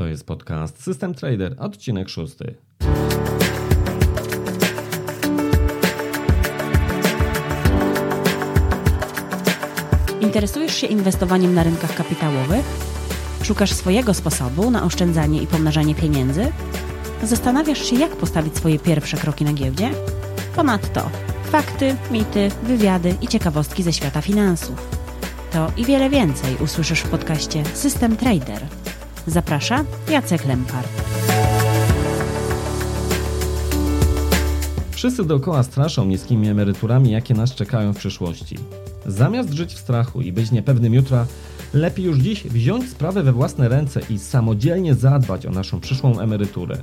To jest podcast System Trader, odcinek szósty. Interesujesz się inwestowaniem na rynkach kapitałowych? Szukasz swojego sposobu na oszczędzanie i pomnażanie pieniędzy? Zastanawiasz się, jak postawić swoje pierwsze kroki na giełdzie? Ponadto fakty, mity, wywiady i ciekawostki ze świata finansów. To i wiele więcej usłyszysz w podcaście System Trader. Zaprasza Jacek Lempart. Wszyscy dookoła straszą niskimi emeryturami, jakie nas czekają w przyszłości. Zamiast żyć w strachu i być niepewnym jutra, lepiej już dziś wziąć sprawę we własne ręce i samodzielnie zadbać o naszą przyszłą emeryturę.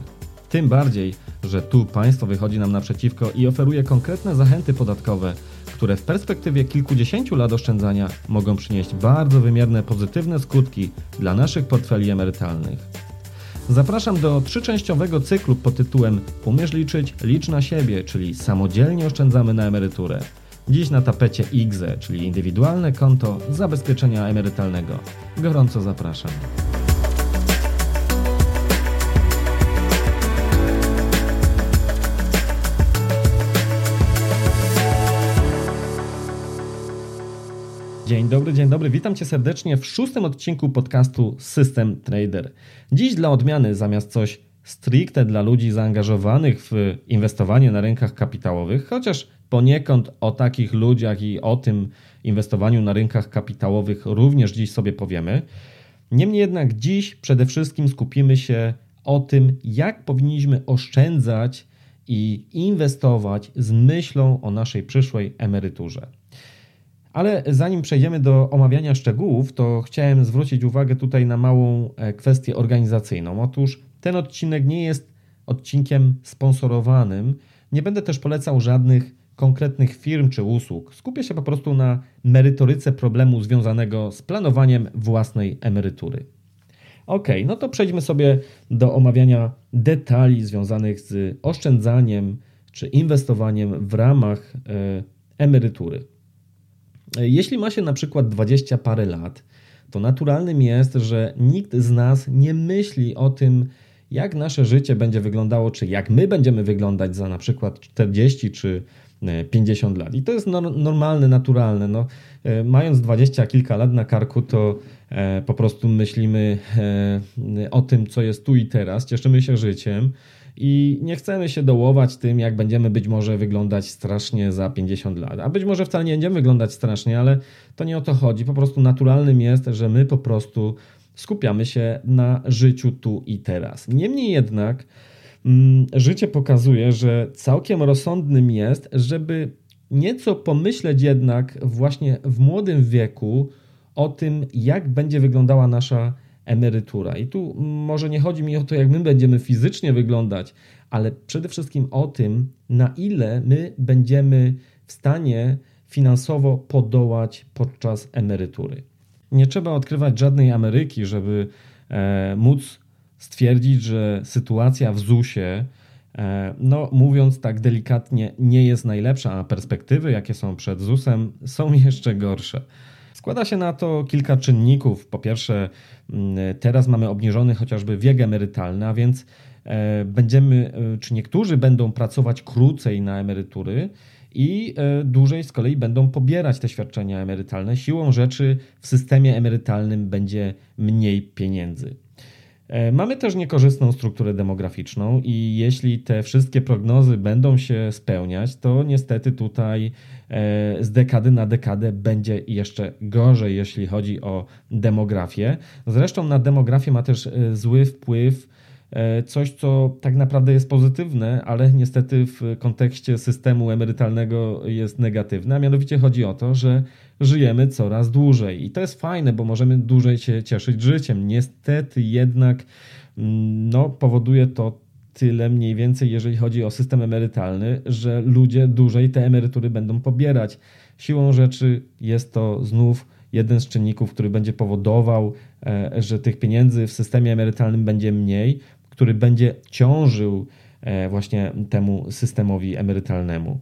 Tym bardziej, że tu państwo wychodzi nam naprzeciwko i oferuje konkretne zachęty podatkowe, które w perspektywie kilkudziesięciu lat oszczędzania mogą przynieść bardzo wymierne pozytywne skutki dla naszych portfeli emerytalnych. Zapraszam do trzyczęściowego cyklu pod tytułem Umiesz liczyć, licz na siebie, czyli samodzielnie oszczędzamy na emeryturę. Dziś na tapecie IGZE, czyli indywidualne konto zabezpieczenia emerytalnego. Gorąco zapraszam. Dzień dobry, dzień dobry. Witam Cię serdecznie w szóstym odcinku podcastu System Trader. Dziś dla odmiany zamiast coś stricte dla ludzi zaangażowanych w inwestowanie na rynkach kapitałowych, chociaż poniekąd o takich ludziach i o tym inwestowaniu na rynkach kapitałowych również dziś sobie powiemy. Niemniej jednak dziś przede wszystkim skupimy się o tym, jak powinniśmy oszczędzać i inwestować z myślą o naszej przyszłej emeryturze. Ale zanim przejdziemy do omawiania szczegółów, to chciałem zwrócić uwagę tutaj na małą e, kwestię organizacyjną. Otóż ten odcinek nie jest odcinkiem sponsorowanym. Nie będę też polecał żadnych konkretnych firm czy usług. Skupię się po prostu na merytoryce problemu związanego z planowaniem własnej emerytury. Ok, no to przejdźmy sobie do omawiania detali związanych z oszczędzaniem czy inwestowaniem w ramach e, emerytury. Jeśli ma się na przykład 20 parę lat, to naturalnym jest, że nikt z nas nie myśli o tym, jak nasze życie będzie wyglądało, czy jak my będziemy wyglądać za na przykład 40 czy 50 e, lat. I to jest normalne, naturalne. No, e, mając 20 kilka lat na karku, to e, po prostu myślimy o tym, co jest tu i teraz, cieszymy się życiem i nie chcemy się dołować tym, jak będziemy być może wyglądać strasznie za 50 lat. A być może wcale nie będziemy wyglądać strasznie, ale to nie o to chodzi. Po prostu naturalnym jest, że my po prostu skupiamy się na życiu tu i teraz. Niemniej jednak mm, życie pokazuje, że całkiem rozsądnym jest, żeby nieco pomyśleć jednak właśnie w młodym wieku o tym, jak będzie wyglądała nasza emerytura. I tu może nie chodzi mi o to, jak my będziemy fizycznie wyglądać, ale przede wszystkim o tym, na ile my będziemy w stanie finansowo podołać podczas emerytury. Nie trzeba odkrywać żadnej Ameryki, żeby e, móc stwierdzić, że sytuacja w ZUS-ie, e, no mówiąc tak delikatnie, nie jest najlepsza, a perspektywy, jakie są przed ZUS-em, są jeszcze gorsze. Składa się na to kilka czynników. Po pierwsze, mm, teraz mamy obniżony chociażby wiek emerytalny, a więc e, będziemy, e, czy niektórzy będą pracować krócej na emerytury i e, dłużej z kolei będą pobierać te świadczenia emerytalne. Siłą rzeczy w systemie emerytalnym będzie mniej pieniędzy. E, mamy też niekorzystną strukturę demograficzną i jeśli te wszystkie prognozy będą się spełniać, to niestety tutaj e, z dekady na dekadę będzie jeszcze gorzej, jeśli chodzi o demografię. Zresztą na demografię ma też e, zły wpływ coś, co tak naprawdę jest pozytywne, ale niestety w kontekście systemu emerytalnego jest negatywne, a mianowicie chodzi o to, że żyjemy coraz dłużej. I to jest fajne, bo możemy dłużej się cieszyć życiem. Niestety jednak mm, no, powoduje to tyle mniej więcej, jeżeli chodzi o system emerytalny, że ludzie dłużej te emerytury będą pobierać. Siłą rzeczy jest to znów jeden z czynników, który będzie powodował, e, że tych pieniędzy w systemie emerytalnym będzie mniej, który będzie ciążył e, właśnie temu systemowi emerytalnemu.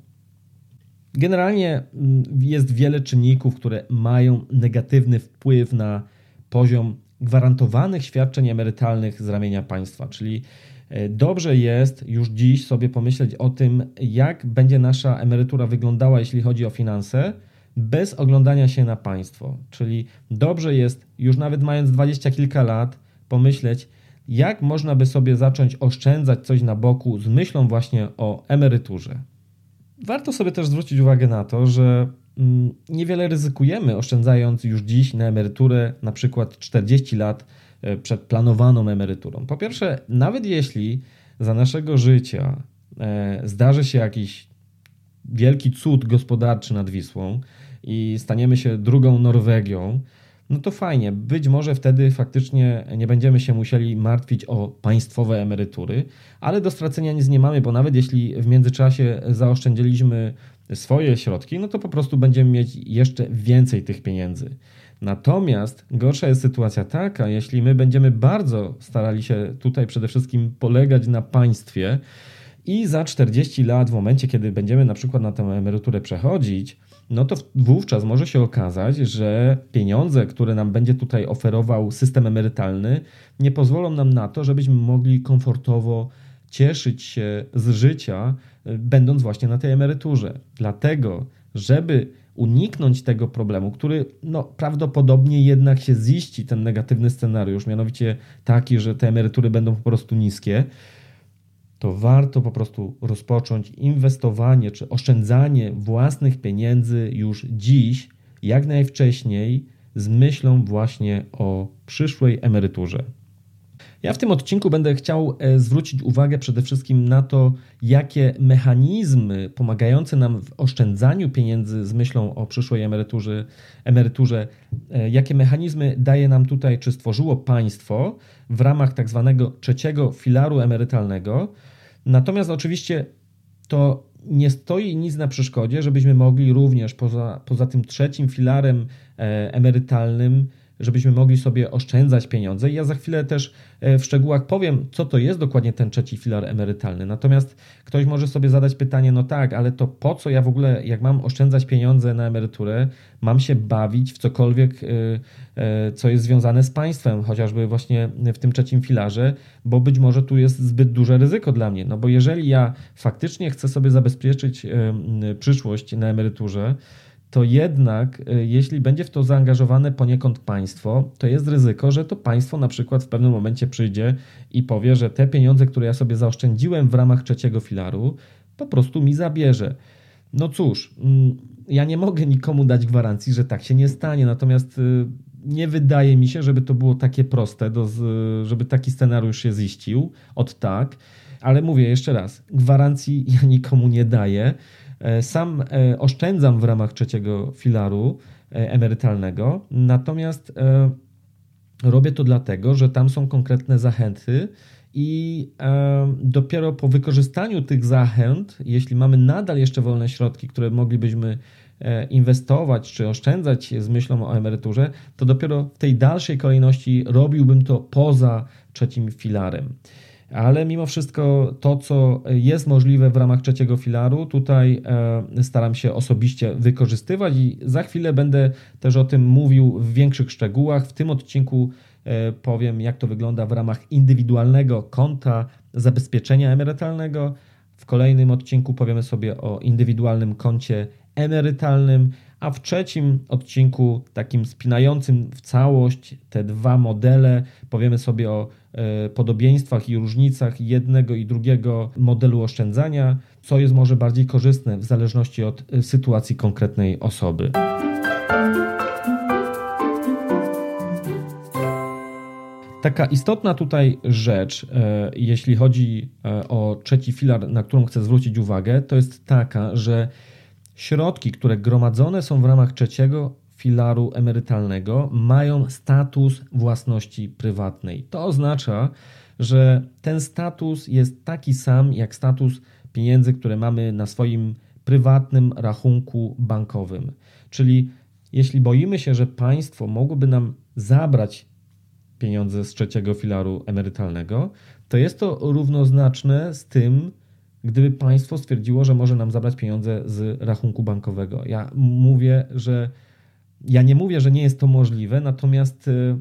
Generalnie mm, jest wiele czynników, które mają negatywny wpływ na poziom gwarantowanych świadczeń emerytalnych z ramienia państwa, czyli e, dobrze jest już dziś sobie pomyśleć o tym, jak będzie nasza emerytura wyglądała, jeśli chodzi o finanse, bez oglądania się na państwo. Czyli dobrze jest już nawet mając dwadzieścia kilka lat pomyśleć, jak można by sobie zacząć oszczędzać coś na boku z myślą właśnie o emeryturze. Warto sobie też zwrócić uwagę na to, że mm, niewiele ryzykujemy oszczędzając już dziś na emeryturę, na przykład 40 lat e, przed planowaną emeryturą. Po pierwsze, nawet jeśli za naszego życia e, zdarzy się jakiś wielki cud gospodarczy nad Wisłą i staniemy się drugą Norwegią, no to fajnie. Być może wtedy faktycznie nie będziemy się musieli martwić o państwowe emerytury, ale do stracenia nic nie mamy, bo nawet jeśli w międzyczasie zaoszczędziliśmy swoje środki, no to po prostu będziemy mieć jeszcze więcej tych pieniędzy. Natomiast gorsza jest sytuacja taka, jeśli my będziemy bardzo starali się tutaj przede wszystkim polegać na państwie i za 40 lat, w momencie kiedy będziemy na przykład na tę emeryturę przechodzić, no to wówczas może się okazać, że pieniądze, które nam będzie tutaj oferował system emerytalny, nie pozwolą nam na to, żebyśmy mogli komfortowo cieszyć się z życia, będąc właśnie na tej emeryturze. Dlatego, żeby uniknąć tego problemu, który no, prawdopodobnie jednak się ziści, ten negatywny scenariusz, mianowicie taki, że te emerytury będą po prostu niskie, to warto po prostu rozpocząć inwestowanie czy oszczędzanie własnych pieniędzy już dziś, jak najwcześniej, z myślą właśnie o przyszłej emeryturze. Ja w tym odcinku będę chciał e, zwrócić uwagę przede wszystkim na to, jakie mechanizmy pomagające nam w oszczędzaniu pieniędzy z myślą o przyszłej emeryturze, emeryturze e, jakie mechanizmy daje nam tutaj, czy stworzyło państwo w ramach tak zwanego trzeciego filaru emerytalnego, Natomiast oczywiście to nie stoi nic na przeszkodzie, żebyśmy mogli również poza, poza tym trzecim filarem e, emerytalnym żebyśmy mogli sobie oszczędzać pieniądze. I ja za chwilę też e, w szczegółach powiem, co to jest dokładnie ten trzeci filar emerytalny. Natomiast ktoś może sobie zadać pytanie, no tak, ale to po co ja w ogóle, jak mam oszczędzać pieniądze na emeryturę, mam się bawić w cokolwiek, e, e, co jest związane z państwem, chociażby właśnie w tym trzecim filarze, bo być może tu jest zbyt duże ryzyko dla mnie. No bo jeżeli ja faktycznie chcę sobie zabezpieczyć przyszłość na emeryturze, to jednak y, jeśli będzie w to zaangażowane poniekąd państwo, to jest ryzyko, że to państwo na przykład w pewnym momencie przyjdzie i powie, że te pieniądze, które ja sobie zaoszczędziłem w ramach trzeciego filaru, po prostu mi zabierze. No cóż, mm, ja nie mogę nikomu dać gwarancji, że tak się nie stanie, natomiast y, nie wydaje mi się, żeby to było takie proste, żeby taki scenariusz się ziścił od tak, ale mówię jeszcze raz, gwarancji ja nikomu nie daję. E, sam e, oszczędzam w ramach trzeciego filaru e, emerytalnego, natomiast robię to dlatego, że tam są konkretne zachęty i dopiero po wykorzystaniu tych zachęt, jeśli mamy nadal jeszcze wolne środki, które moglibyśmy inwestować czy oszczędzać z myślą o emeryturze, to dopiero w tej dalszej kolejności robiłbym to poza trzecim filarem ale mimo wszystko to, co jest możliwe w ramach trzeciego filaru, tutaj e, staram się osobiście wykorzystywać i za chwilę będę też o tym mówił w większych szczegółach. W tym odcinku e, powiem, jak to wygląda w ramach indywidualnego konta zabezpieczenia emerytalnego. W kolejnym odcinku powiemy sobie o indywidualnym koncie emerytalnym, a w trzecim odcinku, takim spinającym w całość te dwa modele, powiemy sobie o e, podobieństwach i różnicach jednego i drugiego modelu oszczędzania, co jest może bardziej korzystne w zależności od e, sytuacji konkretnej osoby. Taka istotna tutaj rzecz, e, jeśli chodzi o trzeci filar, na którą chcę zwrócić uwagę, to jest taka, że Środki, które gromadzone są w ramach trzeciego filaru emerytalnego, mają status własności prywatnej. To oznacza, że ten status jest taki sam jak status pieniędzy, które mamy na swoim prywatnym rachunku bankowym. Czyli jeśli boimy się, że państwo mogłoby nam zabrać pieniądze z trzeciego filaru emerytalnego, to jest to równoznaczne z tym, gdyby państwo stwierdziło, że może nam zabrać pieniądze z rachunku bankowego. Ja mówię, że ja nie mówię, że nie jest to możliwe, natomiast y,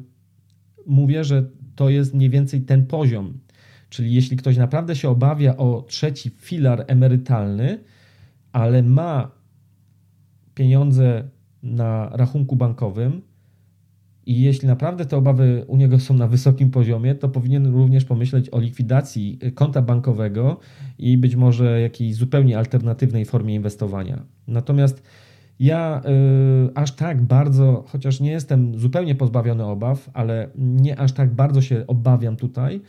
mówię, że to jest mniej więcej ten poziom. Czyli jeśli ktoś naprawdę się obawia o trzeci filar emerytalny, ale ma pieniądze na rachunku bankowym, i jeśli naprawdę te obawy u niego są na wysokim poziomie, to powinien również pomyśleć o likwidacji konta bankowego i być może jakiejś zupełnie alternatywnej formie inwestowania. Natomiast ja y, aż tak bardzo, chociaż nie jestem zupełnie pozbawiony obaw, ale nie aż tak bardzo się obawiam tutaj,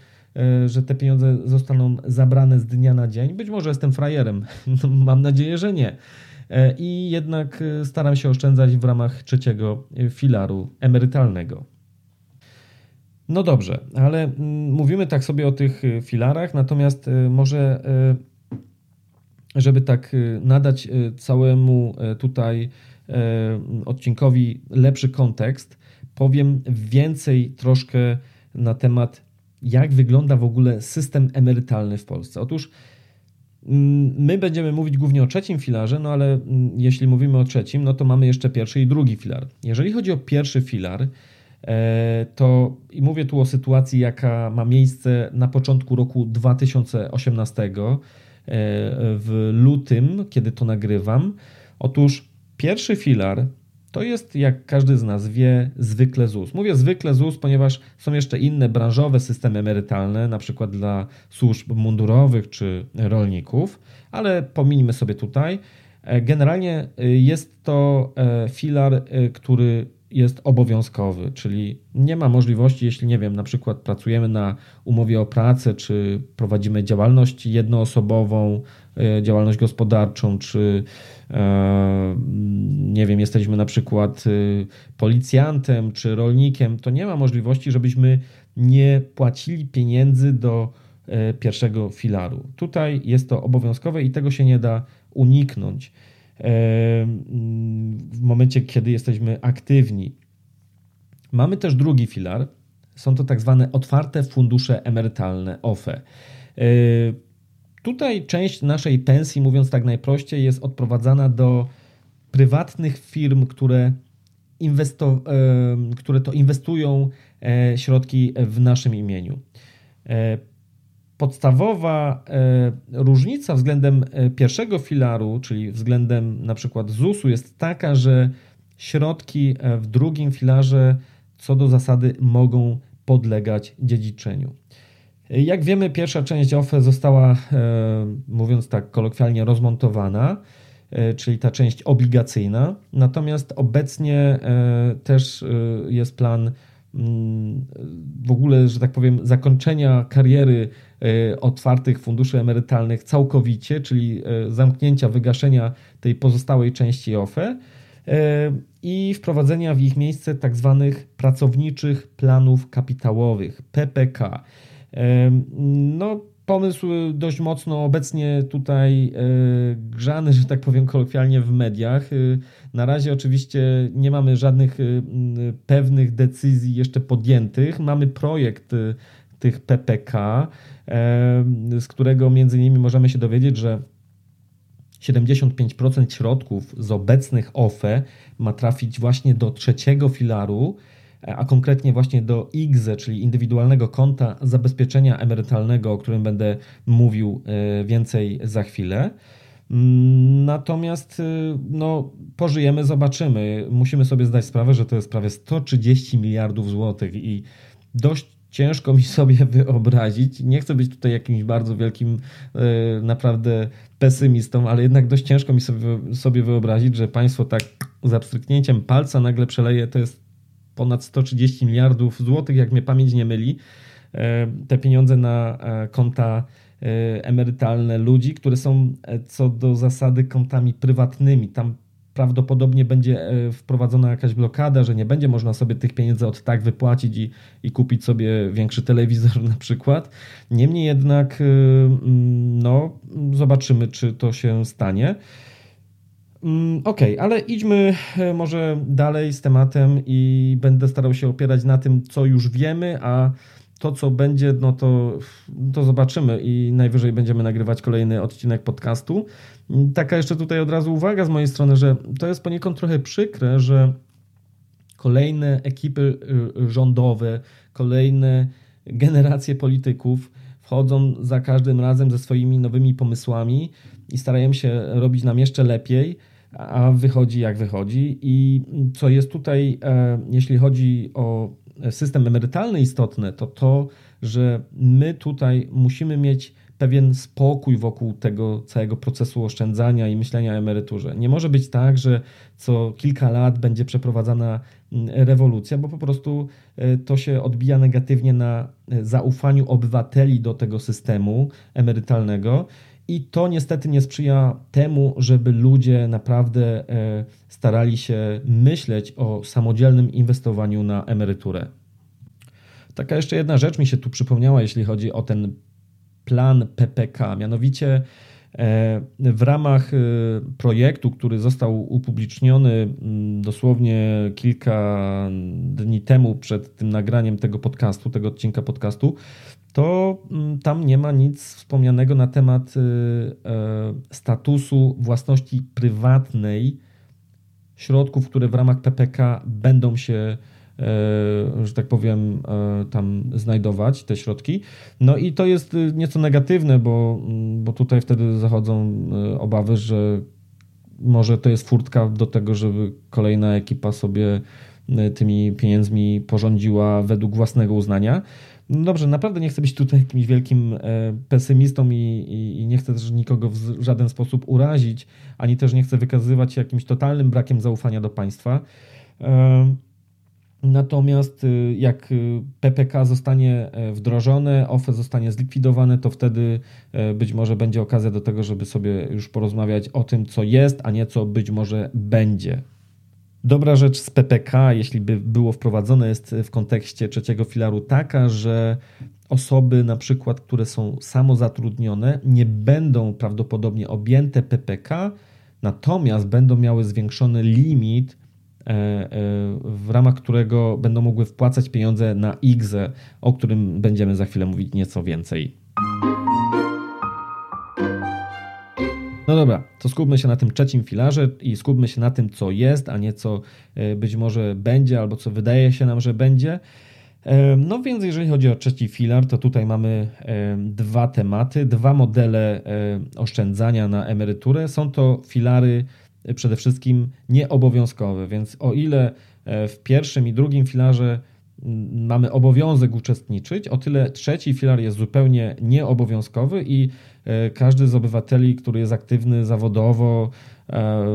y, że te pieniądze zostaną zabrane z dnia na dzień. Być może jestem frajerem, no, mam nadzieję, że nie. E, i jednak e, staram się oszczędzać w ramach trzeciego e, filaru emerytalnego. No dobrze, ale mm, mówimy tak sobie o tych filarach, natomiast może, żeby tak nadać całemu tutaj odcinkowi lepszy kontekst, powiem więcej troszkę na temat, jak wygląda w ogóle system emerytalny w Polsce. Otóż my będziemy mówić głównie o trzecim filarze, no ale mm, jeśli mówimy o trzecim, no to mamy jeszcze pierwszy i drugi filar. Jeżeli chodzi o pierwszy filar, e, to i mówię tu o sytuacji, jaka ma miejsce na początku roku 2018, e, w lutym, kiedy to nagrywam. Otóż pierwszy filar to jest, jak każdy z nas wie, zwykle ZUS. Mówię zwykle ZUS, ponieważ są jeszcze inne branżowe systemy emerytalne, na przykład dla służb mundurowych czy rolników, ale pominijmy sobie tutaj. E, generalnie e, jest to e, filar, który jest obowiązkowy, czyli nie ma możliwości, jeśli nie wiem, na przykład pracujemy na umowie o pracę, czy prowadzimy działalność jednoosobową, działalność gospodarczą, czy nie wiem, jesteśmy na przykład y, policjantem czy rolnikiem, to nie ma możliwości, żebyśmy nie płacili pieniędzy do e, pierwszego filaru. Tutaj jest to obowiązkowe i tego się nie da uniknąć momencie, kiedy jesteśmy aktywni. Mamy też drugi filar. Są to tak zwane otwarte fundusze emerytalne OFE. E, Tutaj część naszej pensji, mówiąc tak najprościej, jest odprowadzana do prywatnych firm, które, inwesto, które to inwestują e, środki w naszym imieniu. E, podstawowa e, różnica względem pierwszego filaru, czyli względem na przykład ZUS-u, jest taka, że środki w drugim filarze co do zasady mogą podlegać dziedziczeniu. Jak wiemy, pierwsza część OFE została, e, mówiąc tak kolokwialnie, rozmontowana, e, czyli ta część obligacyjna. Natomiast obecnie e, też jest plan mm, w ogóle, że tak powiem, zakończenia kariery otwartych funduszy emerytalnych całkowicie, czyli zamknięcia, wygaszenia tej pozostałej części OFE i wprowadzenia w ich miejsce tak zwanych pracowniczych planów kapitałowych PPK. No, pomysł dość mocno obecnie tutaj grzany, że tak powiem kolokwialnie w mediach. Na razie oczywiście nie mamy żadnych pewnych decyzji jeszcze podjętych. Mamy projekt tych PPK, z którego między innymi możemy się dowiedzieć, że 75% środków z obecnych OFE ma trafić właśnie do trzeciego filaru, a konkretnie właśnie do IGZE, czyli indywidualnego konta zabezpieczenia emerytalnego, o którym będę mówił e, więcej za chwilę. Mm, natomiast e, no, pożyjemy, zobaczymy. Musimy sobie zdać sprawę, że to jest prawie 130 miliardów złotych i dość ciężko mi sobie wyobrazić. Nie chcę być tutaj jakimś bardzo wielkim, e, naprawdę pesymistą, ale jednak dość ciężko mi sobie, wyobrazić, że państwo tak za pstryknięciem palca nagle przeleje, to jest ponad 130 miliardów złotych, jak mnie pamięć nie myli, e, te pieniądze na e, konta emerytalne ludzi, które są co do zasady kontami prywatnymi. Tam prawdopodobnie będzie wprowadzona jakaś blokada, że nie będzie można sobie tych pieniędzy od tak wypłacić i, i kupić sobie większy telewizor na przykład. Niemniej jednak, mm, no, zobaczymy, czy to się stanie. Mm, okay, ale idźmy e, może dalej z tematem i będę starał się opierać na tym, co już wiemy, a to, co będzie, no to, to zobaczymy i najwyżej będziemy nagrywać kolejny odcinek podcastu. Taka jeszcze tutaj od razu uwaga z mojej strony, że to jest poniekąd trochę przykre, że kolejne ekipy rządowe, kolejne generacje polityków wchodzą za każdym razem ze swoimi nowymi pomysłami i starają się robić nam jeszcze lepiej, a wychodzi jak wychodzi. I co jest tutaj, e, jeśli chodzi o system emerytalny istotne, to to, że my tutaj musimy mieć pewien spokój wokół tego całego procesu oszczędzania i myślenia o emeryturze. Nie może być tak, że co kilka lat będzie przeprowadzana mm, rewolucja, bo po prostu e, to się odbija negatywnie na e, zaufaniu obywateli do tego systemu emerytalnego. I to niestety nie sprzyja temu, żeby ludzie naprawdę e, starali się myśleć o samodzielnym inwestowaniu na emeryturę. Taka jeszcze jedna rzecz mi się tu przypomniała, jeśli chodzi o ten plan PPK. Mianowicie e, w ramach e, projektu, który został upubliczniony dosłownie kilka dni temu przed tym nagraniem tego podcastu, tego odcinka podcastu, to tam nie ma nic wspomnianego na temat e, statusu własności prywatnej środków, które w ramach PPK będą się że tak powiem, e, tam znajdować te środki. No i to jest y, nieco negatywne, bo, mm, bo tutaj wtedy zachodzą obawy, że może to jest furtka do tego, żeby kolejna ekipa sobie tymi pieniędzmi porządziła według własnego uznania. No dobrze, naprawdę nie chcę być tutaj jakimś wielkim e, pesymistą i, i, i, nie chcę też nikogo w żaden sposób urazić, ani też nie chcę wykazywać się jakimś totalnym brakiem zaufania do państwa. Natomiast y, jak y, PPK zostanie e, wdrożone, OFE zostanie zlikwidowane, to wtedy e, być może będzie okazja do tego, żeby sobie już porozmawiać o tym, co jest, a nie co być może będzie. Dobra rzecz z PPK, jeśli by było wprowadzone, jest w kontekście trzeciego filaru taka, że osoby na przykład, które są samozatrudnione, nie będą prawdopodobnie objęte PPK, natomiast będą miały zwiększony limit w ramach którego będą mogły wpłacać pieniądze na IGZE, o którym będziemy za chwilę mówić nieco więcej. No dobra, to skupmy się na tym trzecim filarze i skupmy się na tym, co jest, a nie co e, być może będzie, albo co wydaje się nam, że będzie. No więc jeżeli chodzi o trzeci filar, to tutaj mamy dwa tematy, dwa modele oszczędzania na emeryturę. Są to filary przede wszystkim nieobowiązkowe, więc o ile e, w pierwszym i drugim filarze mm, mamy obowiązek uczestniczyć, o tyle trzeci filar jest zupełnie nieobowiązkowy i e, każdy z obywateli, który jest aktywny zawodowo, e,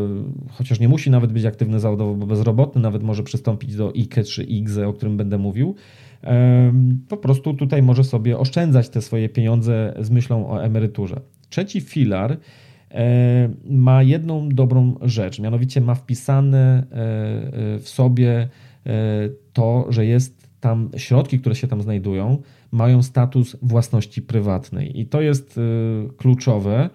chociaż nie musi nawet być aktywny zawodowo, bo bezrobotny nawet może przystąpić do IKE czy IGZE, o którym będę mówił, po prostu tutaj może sobie oszczędzać te swoje pieniądze z myślą o emeryturze. Trzeci filar ma jedną dobrą rzecz, mianowicie ma wpisane e, e, w sobie to, że jest tam środki, które się tam znajdują, mają status własności prywatnej. I to jest kluczowe,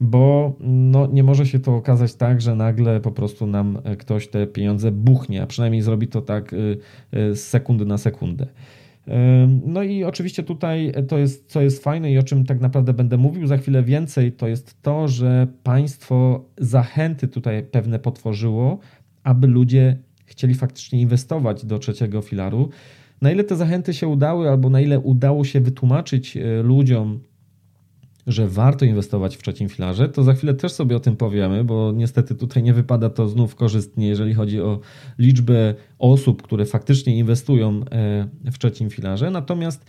bo no, nie może się to okazać tak, że nagle po prostu nam ktoś te pieniądze buchnie, a przynajmniej zrobi to tak z sekundy na sekundę. No i oczywiście tutaj to jest, co jest fajne i o czym tak naprawdę będę mówił za chwilę więcej, to jest to, że państwo zachęty tutaj pewne potworzyło, aby ludzie chcieli faktycznie inwestować do trzeciego filaru. Na ile te zachęty się udały, albo na ile udało się wytłumaczyć e, ludziom, że warto inwestować w trzecim filarze, to za chwilę też sobie o tym powiemy, bo niestety tutaj nie wypada to znów korzystnie, jeżeli chodzi o liczbę osób, które faktycznie inwestują e, w trzecim filarze. Natomiast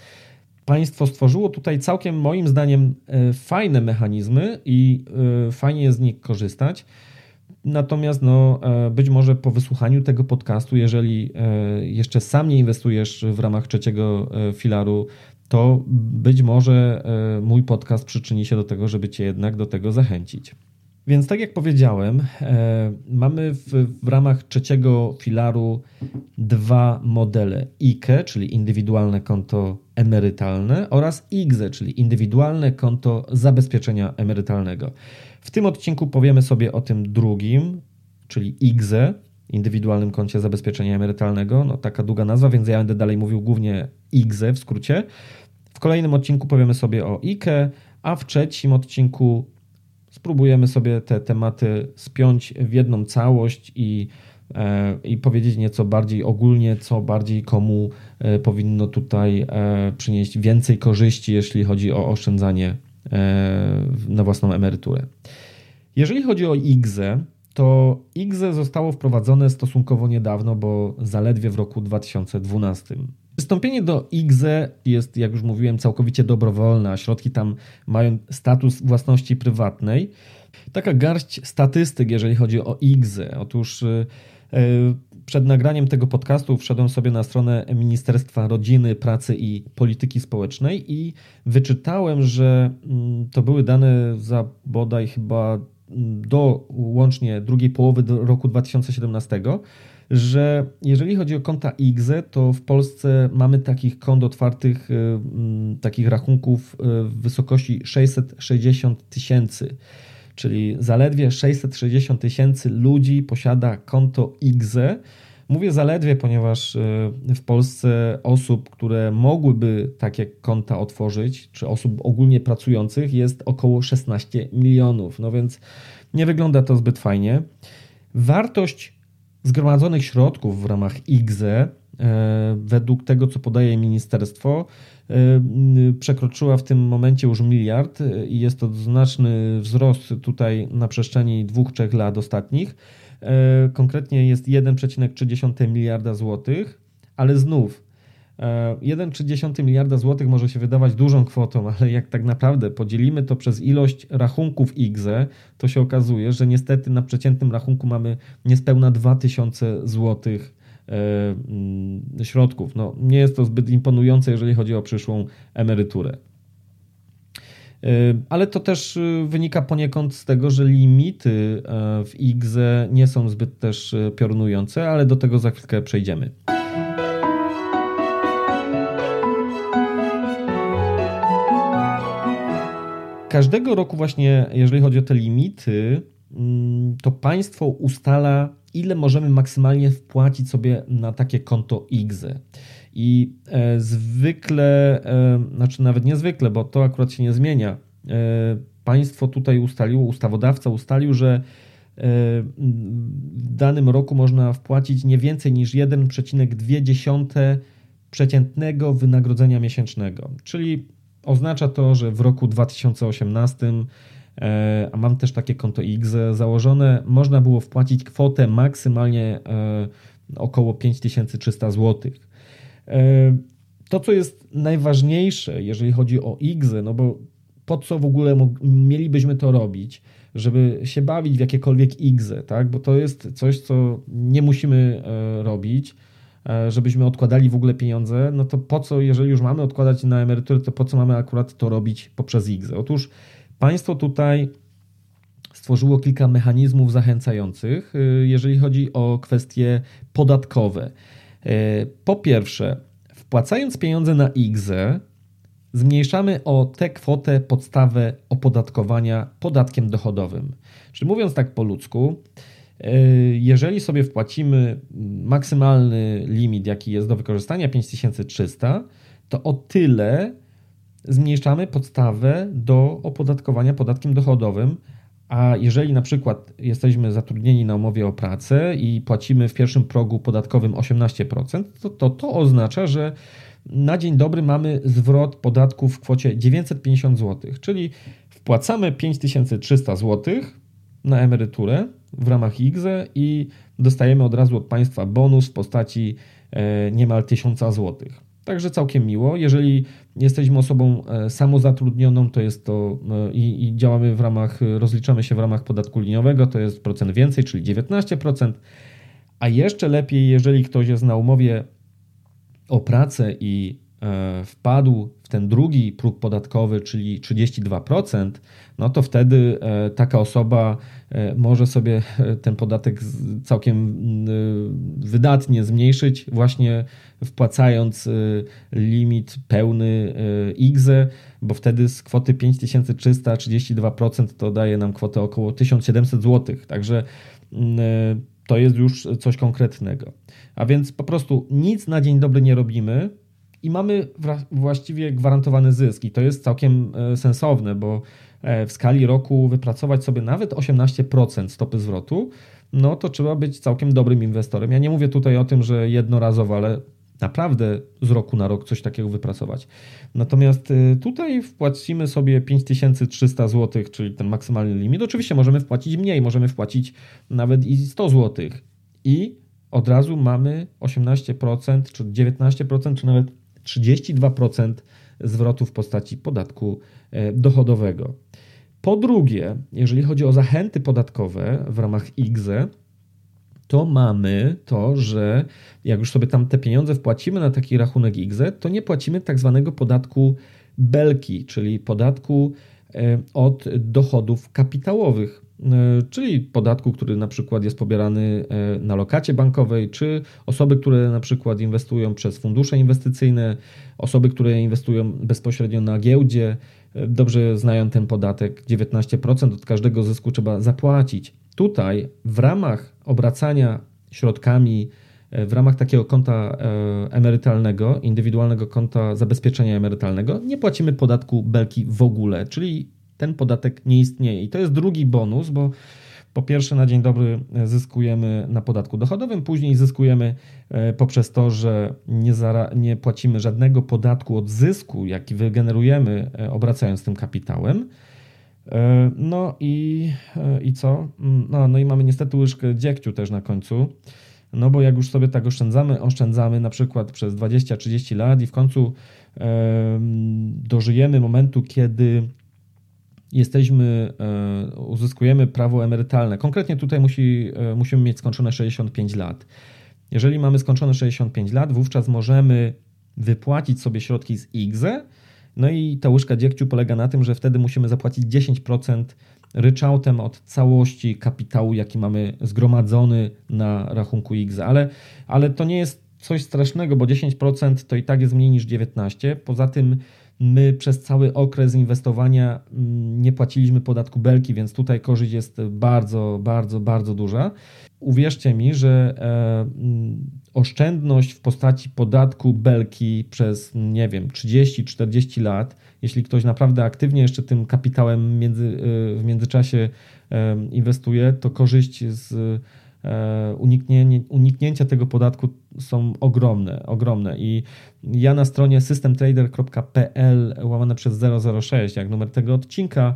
państwo stworzyło tutaj całkiem moim zdaniem e, fajne mechanizmy i e, fajnie jest z nich korzystać. Natomiast no, być może po wysłuchaniu tego podcastu, jeżeli jeszcze sam nie inwestujesz w ramach trzeciego filaru, to być może e, mój podcast przyczyni się do tego, żeby Cię jednak do tego zachęcić. Więc tak jak powiedziałem, e, mamy w, w, ramach trzeciego filaru dwa modele IKE, czyli indywidualne konto emerytalne oraz IGZE, czyli indywidualne konto zabezpieczenia emerytalnego. W tym odcinku powiemy sobie o tym drugim, czyli IGZE, indywidualnym koncie zabezpieczenia emerytalnego. No taka długa nazwa, więc ja będę dalej mówił głównie IGZE w skrócie. W kolejnym odcinku powiemy sobie o IKE, a w trzecim odcinku spróbujemy sobie te tematy spiąć w jedną całość i i powiedzieć nieco bardziej ogólnie, co bardziej komu powinno tutaj przynieść więcej korzyści, jeśli chodzi o oszczędzanie na własną emeryturę. Jeżeli chodzi o IGZE, to IGZE zostało wprowadzone stosunkowo niedawno, bo zaledwie w roku 2012. Wystąpienie do IGZE jest, jak już mówiłem, całkowicie dobrowolne, a środki tam mają status własności prywatnej. Taka garść statystyk, jeżeli chodzi o IGZE. Otóż y, y, przed nagraniem tego podcastu wszedłem sobie na stronę Ministerstwa Rodziny, Pracy i Polityki Społecznej i wyczytałem, że mm, to były dane za bodaj chyba do łącznie drugiej połowy roku 2017, że jeżeli chodzi o konta IGZE, to w Polsce mamy takich kont otwartych, y, mm, takich rachunków y, w wysokości 660 tysięcy. Czyli zaledwie 660 tysięcy ludzi posiada konto IGZE. Mówię zaledwie, ponieważ y, w Polsce osób, które mogłyby takie konta otworzyć, czy osób ogólnie pracujących, jest około 16 milionów. No więc nie wygląda to zbyt fajnie. Wartość zgromadzonych środków w ramach IGZE, e, według tego, co podaje ministerstwo, e, przekroczyła w tym momencie już miliard i jest to znaczny wzrost tutaj na przestrzeni dwóch, trzech lat ostatnich. E, konkretnie jest 1,3 miliarda złotych, ale znów 1,3 miliarda złotych może się wydawać dużą kwotą, ale jak tak naprawdę podzielimy to przez ilość rachunków IGZE, to się okazuje, że niestety na przeciętnym rachunku mamy niespełna 2000 złotych e, mm, środków. No, nie jest to zbyt imponujące, jeżeli chodzi o przyszłą emeryturę. E, ale to też e, wynika poniekąd z tego, że limity w IGZE nie są zbyt też piorunujące, ale do tego za chwilkę przejdziemy. Każdego roku właśnie, jeżeli chodzi o te limity, mm, to państwo ustala, ile możemy maksymalnie wpłacić sobie na takie konto IGZE. I e, zwykle, e, znaczy nawet niezwykle, bo to akurat się nie zmienia, e, państwo tutaj ustaliło, ustawodawca ustalił, że w danym roku można wpłacić nie więcej niż 1,2 przeciętnego wynagrodzenia miesięcznego. Czyli Oznacza to, że w roku 2018, e, a mam też takie konto X założone, można było wpłacić kwotę maksymalnie e, około 5300 zł. E, to, co jest najważniejsze, jeżeli chodzi o X, no bo po co w ogóle mielibyśmy to robić, żeby się bawić w jakiekolwiek X, tak? Bo to jest coś, co nie musimy robić żebyśmy odkładali w ogóle pieniądze, no to po co, jeżeli już mamy odkładać na emeryturę, to po co mamy akurat to robić poprzez IGZE? Otóż państwo tutaj stworzyło kilka mechanizmów zachęcających, e, jeżeli chodzi o kwestie podatkowe. E, po pierwsze, wpłacając pieniądze na IGZE, zmniejszamy o tę kwotę podstawę opodatkowania podatkiem dochodowym. Czyli mówiąc tak po ludzku, E, jeżeli sobie wpłacimy maksymalny limit, jaki jest do wykorzystania 5300, to o tyle zmniejszamy podstawę do opodatkowania podatkiem dochodowym. A jeżeli na przykład jesteśmy zatrudnieni na umowie o pracę i płacimy w pierwszym progu podatkowym 18%, to to, to oznacza, że na dzień dobry mamy zwrot podatku w kwocie 950 zł, czyli wpłacamy 5300 zł na emeryturę, w ramach IGZE i dostajemy od razu od państwa bonus w postaci e, niemal 1000 zł. Także całkiem miło. Jeżeli jesteśmy osobą e, samozatrudnioną, to jest to e, i, i, działamy w ramach, rozliczamy się w ramach podatku liniowego, to jest procent więcej, czyli 19%. A jeszcze lepiej, jeżeli ktoś jest na umowie o pracę i wpadł w ten drugi próg podatkowy, czyli 32%, no to wtedy e, taka osoba e, może sobie ten podatek całkiem wydatnie zmniejszyć, właśnie wpłacając limit pełny IGZE, bo wtedy z kwoty 5332% to daje nam kwotę około 1700 zł. Także to jest już coś konkretnego. A więc po prostu nic na dzień dobry nie robimy, i mamy właściwie gwarantowany zysk. I to jest całkiem sensowne, bo w skali roku wypracować sobie nawet 18% stopy zwrotu, no to trzeba być całkiem dobrym inwestorem. Ja nie mówię tutaj o tym, że jednorazowo, ale naprawdę z roku na rok coś takiego wypracować. Natomiast y, tutaj wpłacimy sobie 5300 zł, czyli ten maksymalny limit. Oczywiście możemy wpłacić mniej, możemy wpłacić nawet i 100 zł. I od razu mamy 18%, czy 19%, czy nawet 32% zwrotu w postaci podatku e, dochodowego. Po drugie, jeżeli chodzi o zachęty podatkowe w ramach IGZE, to mamy to, że jak już sobie tam te pieniądze wpłacimy na taki rachunek IGZE, to nie płacimy tak zwanego podatku belki, czyli podatku e, od dochodów kapitałowych, czyli podatku, który na przykład jest pobierany e, na lokacie bankowej, czy osoby, które na przykład inwestują przez fundusze inwestycyjne, osoby, które inwestują bezpośrednio na giełdzie, dobrze znają ten podatek. 19% od każdego zysku trzeba zapłacić. Tutaj w ramach obracania środkami, e, w ramach takiego konta e, emerytalnego, indywidualnego konta zabezpieczenia emerytalnego, nie płacimy podatku belki w ogóle, czyli ten podatek nie istnieje. I to jest drugi bonus, bo po pierwsze, na dzień dobry zyskujemy na podatku dochodowym, później zyskujemy e, poprzez to, że nie, nie płacimy żadnego podatku od zysku, jaki wygenerujemy obracając tym kapitałem. E, no i, e, i co? Mm, no, no i mamy niestety łyżkę dziegciu też na końcu. No bo jak już sobie tak oszczędzamy, oszczędzamy na przykład przez 20-30 lat i w końcu e, dożyjemy momentu, kiedy jesteśmy, e, uzyskujemy prawo emerytalne. Konkretnie tutaj musi, e, musimy mieć skończone 65 lat. Jeżeli mamy skończone 65 lat, wówczas możemy wypłacić sobie środki z IGZE, no i ta łyżka dziegciu polega na tym, że wtedy musimy zapłacić 10% ryczałtem od całości kapitału, jaki mamy zgromadzony na rachunku X. Ale, ale to nie jest coś strasznego, bo 10% to i tak jest mniej niż 19%. Poza tym my przez cały okres inwestowania mm, nie płaciliśmy podatku belki, więc tutaj korzyść jest bardzo, bardzo, bardzo duża. Uwierzcie mi, że e, mm, oszczędność w postaci podatku belki przez, nie wiem, 30-40 lat, jeśli ktoś naprawdę aktywnie jeszcze tym kapitałem między, e, w międzyczasie inwestuje, to korzyść z uniknięcia tego podatku są ogromne, ogromne. I ja na stronie systemtrader.pl łamane przez 006, jak numer tego odcinka,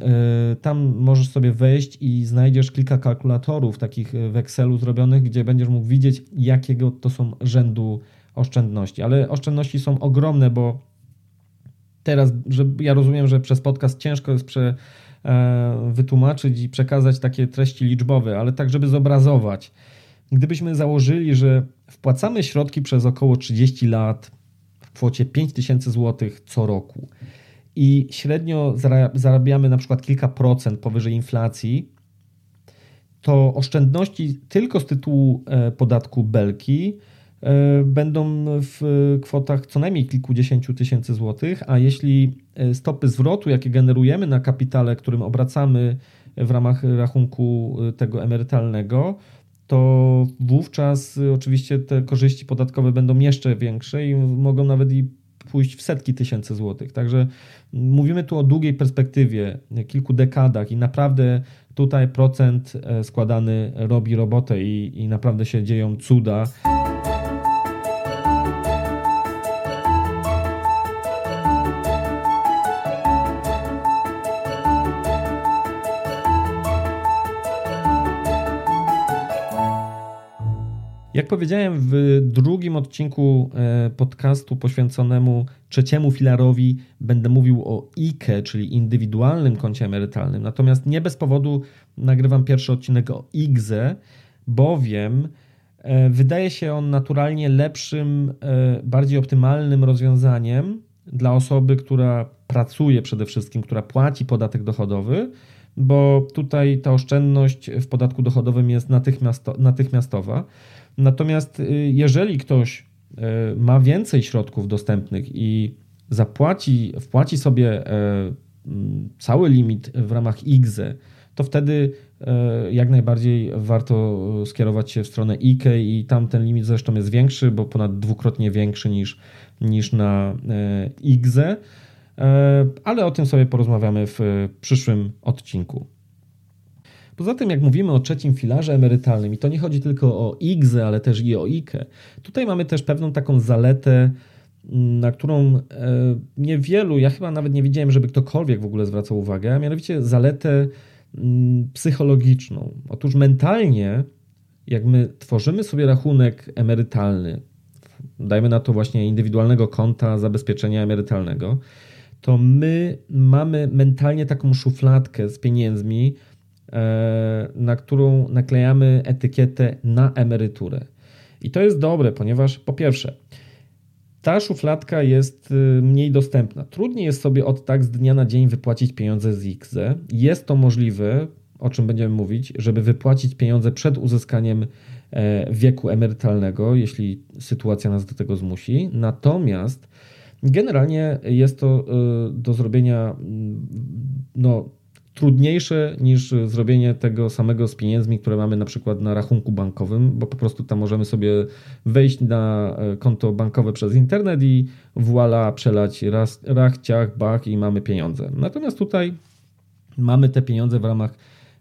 E, tam możesz sobie wejść i znajdziesz kilka kalkulatorów takich w Excelu zrobionych, gdzie będziesz mógł widzieć, jakiego to są rzędu oszczędności. Ale oszczędności są ogromne, bo teraz, że ja rozumiem, że przez podcast ciężko jest prze, e, wytłumaczyć i przekazać takie treści liczbowe, ale tak, żeby zobrazować. Gdybyśmy założyli, że wpłacamy środki przez około 30 lat w kwocie 5000 zł co roku i średnio zarabiamy na przykład kilka procent powyżej inflacji, to oszczędności tylko z tytułu e, podatku belki e, będą w kwotach co najmniej kilkudziesięciu tysięcy złotych, a jeśli e, stopy zwrotu, jakie generujemy na kapitale, którym obracamy w ramach rachunku tego emerytalnego, to wówczas oczywiście te korzyści podatkowe będą jeszcze większe i mogą nawet i pójść w setki tysięcy złotych. Także mówimy tu o długiej perspektywie, kilku dekadach i naprawdę tutaj procent e, składany robi robotę i, i naprawdę się dzieją cuda. Jak powiedziałem w drugim odcinku e, podcastu poświęconemu trzeciemu filarowi, będę mówił o IKE, czyli indywidualnym koncie emerytalnym. Natomiast nie bez powodu nagrywam pierwszy odcinek o IGZE, bowiem e, wydaje się on naturalnie lepszym, e, bardziej optymalnym rozwiązaniem dla osoby, która pracuje przede wszystkim, która płaci podatek dochodowy, bo tutaj ta oszczędność w podatku dochodowym jest natychmiastowa. Natomiast y, jeżeli ktoś y, ma więcej środków dostępnych i zapłaci, wpłaci sobie e, mm, cały limit w ramach IGZE, to wtedy e, jak najbardziej warto skierować się w stronę IKE i tam ten limit zresztą jest większy, bo ponad dwukrotnie większy niż, niż na IGZE, ale o tym sobie porozmawiamy w przyszłym odcinku. Poza tym, jak mówimy o trzecim filarze emerytalnym, i to nie chodzi tylko o IGZE, ale też i o IKE, tutaj mamy też pewną taką zaletę, na którą e, niewielu, ja chyba nawet nie widziałem, żeby ktokolwiek w ogóle zwracał uwagę, a mianowicie zaletę mm, psychologiczną. Otóż mentalnie, jak my tworzymy sobie rachunek emerytalny, dajmy na to właśnie indywidualnego konta zabezpieczenia emerytalnego, to my mamy mentalnie taką szufladkę z pieniędzmi, na którą naklejamy etykietę na emeryturę. I to jest dobre, ponieważ po pierwsze, ta szufladka jest y, mniej dostępna. Trudniej jest sobie od tak z dnia na dzień wypłacić pieniądze z IKZE. Jest to możliwe, o czym będziemy mówić, żeby wypłacić pieniądze przed uzyskaniem e, wieku emerytalnego, jeśli sytuacja nas do tego zmusi. Natomiast generalnie jest to y, do zrobienia mm, no, trudniejsze niż zrobienie tego samego z pieniędzmi, które mamy na przykład na rachunku bankowym, bo po prostu tam możemy sobie wejść na e, konto bankowe przez internet i voila, przelać raz, rach, ciach, bach i mamy pieniądze. Natomiast tutaj mamy te pieniądze w ramach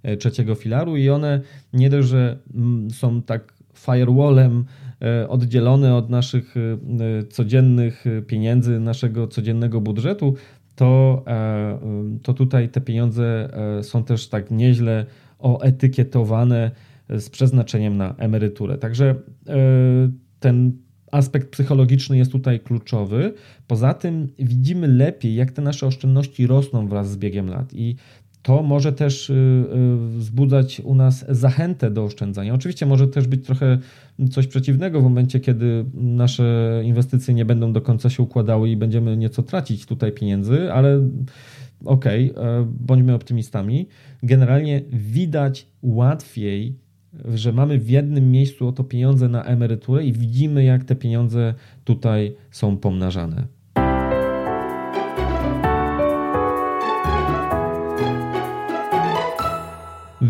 e, trzeciego filaru i one nie dość, że mm, są tak firewallem e, oddzielone od naszych codziennych pieniędzy, naszego codziennego budżetu, to, e, to tutaj te pieniądze e, są też tak nieźle oetykietowane z przeznaczeniem na emeryturę. Także e, ten aspekt psychologiczny jest tutaj kluczowy. Poza tym widzimy lepiej, jak te nasze oszczędności rosną wraz z biegiem lat i to może też y, y, wzbudzać u nas zachętę do oszczędzania. Oczywiście może też być trochę coś przeciwnego w momencie, kiedy nasze inwestycje nie będą do końca się układały i będziemy nieco tracić tutaj pieniędzy, ale okej, okay, e, bądźmy optymistami. Generalnie widać łatwiej, że mamy w jednym miejscu oto pieniądze na emeryturę i widzimy, jak te pieniądze tutaj są pomnażane.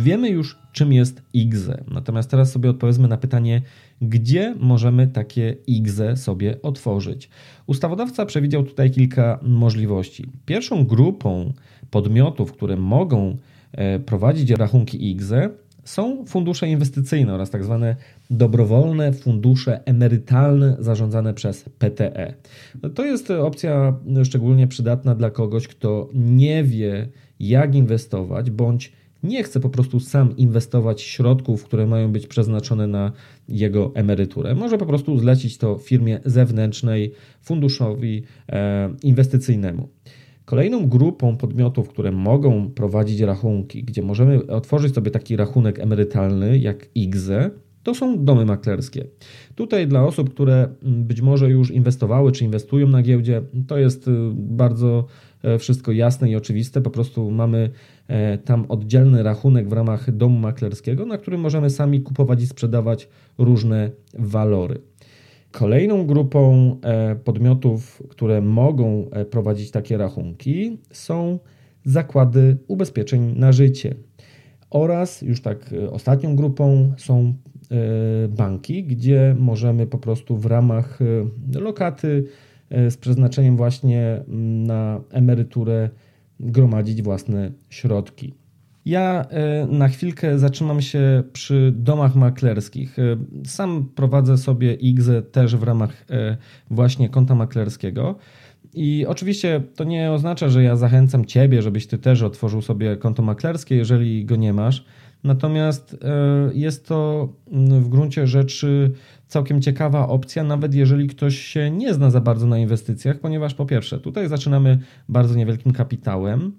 Wiemy już, czym jest IGZE. Natomiast teraz sobie odpowiedzmy na pytanie, gdzie możemy takie IGZE sobie otworzyć. Ustawodawca przewidział tutaj kilka możliwości. Pierwszą grupą podmiotów, które mogą e, prowadzić rachunki IGZE, są fundusze inwestycyjne oraz tak zwane dobrowolne fundusze emerytalne zarządzane przez PTE. To jest opcja szczególnie przydatna dla kogoś, kto nie wie, jak inwestować bądź nie chce po prostu sam inwestować środków, które mają być przeznaczone na jego emeryturę. Może po prostu zlecić to firmie zewnętrznej, funduszowi e, inwestycyjnemu. Kolejną grupą podmiotów, które mogą prowadzić rachunki, gdzie możemy otworzyć sobie taki rachunek emerytalny jak IGZE, to są domy maklerskie. Tutaj dla osób, które być może już inwestowały czy inwestują na giełdzie, to jest y, bardzo e, wszystko jasne i oczywiste. Po prostu mamy tam oddzielny rachunek w ramach domu maklerskiego, na którym możemy sami kupować i sprzedawać różne walory. Kolejną grupą e, podmiotów, które mogą prowadzić takie rachunki, są zakłady ubezpieczeń na życie. Oraz już tak ostatnią grupą są E, banki, gdzie możemy po prostu w ramach e, lokaty e, z przeznaczeniem właśnie na emeryturę gromadzić własne środki. Ja na chwilkę zatrzymam się przy domach maklerskich. Sam prowadzę sobie IGZE też w ramach właśnie konta maklerskiego. I oczywiście to nie oznacza, że ja zachęcam Ciebie, żebyś Ty też otworzył sobie konto maklerskie, jeżeli go nie masz. Natomiast e, jest to w gruncie rzeczy całkiem ciekawa opcja, nawet jeżeli ktoś się nie zna za bardzo na inwestycjach, ponieważ po pierwsze, tutaj zaczynamy bardzo niewielkim kapitałem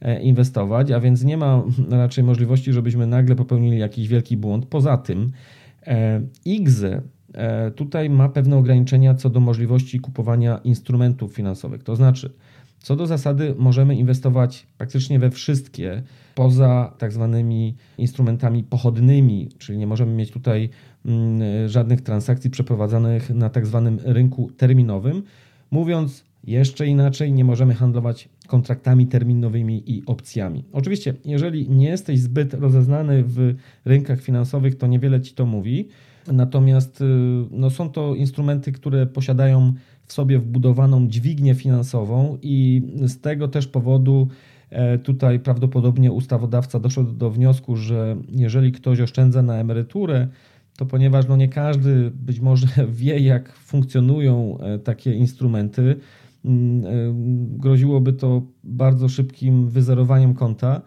e, inwestować, a więc nie ma raczej możliwości, żebyśmy nagle popełnili jakiś wielki błąd. Poza tym, e, IGZE tutaj ma pewne ograniczenia co do możliwości kupowania instrumentów finansowych. To znaczy, co do zasady, możemy inwestować praktycznie we wszystkie, poza tak zwanymi instrumentami pochodnymi, czyli nie możemy mieć tutaj mm, żadnych transakcji przeprowadzanych na tak zwanym rynku terminowym. Mówiąc jeszcze inaczej, nie możemy handlować kontraktami terminowymi i opcjami. Oczywiście, jeżeli nie jesteś zbyt rozeznany w rynkach finansowych, to niewiele ci to mówi. Natomiast y, no, są to instrumenty, które posiadają w sobie wbudowaną dźwignię finansową, i z tego też powodu e, tutaj prawdopodobnie ustawodawca doszedł do wniosku, że jeżeli ktoś oszczędza na emeryturę, to ponieważ no nie każdy być może wie, jak funkcjonują e, takie instrumenty, e, groziłoby to bardzo szybkim wyzerowaniem konta.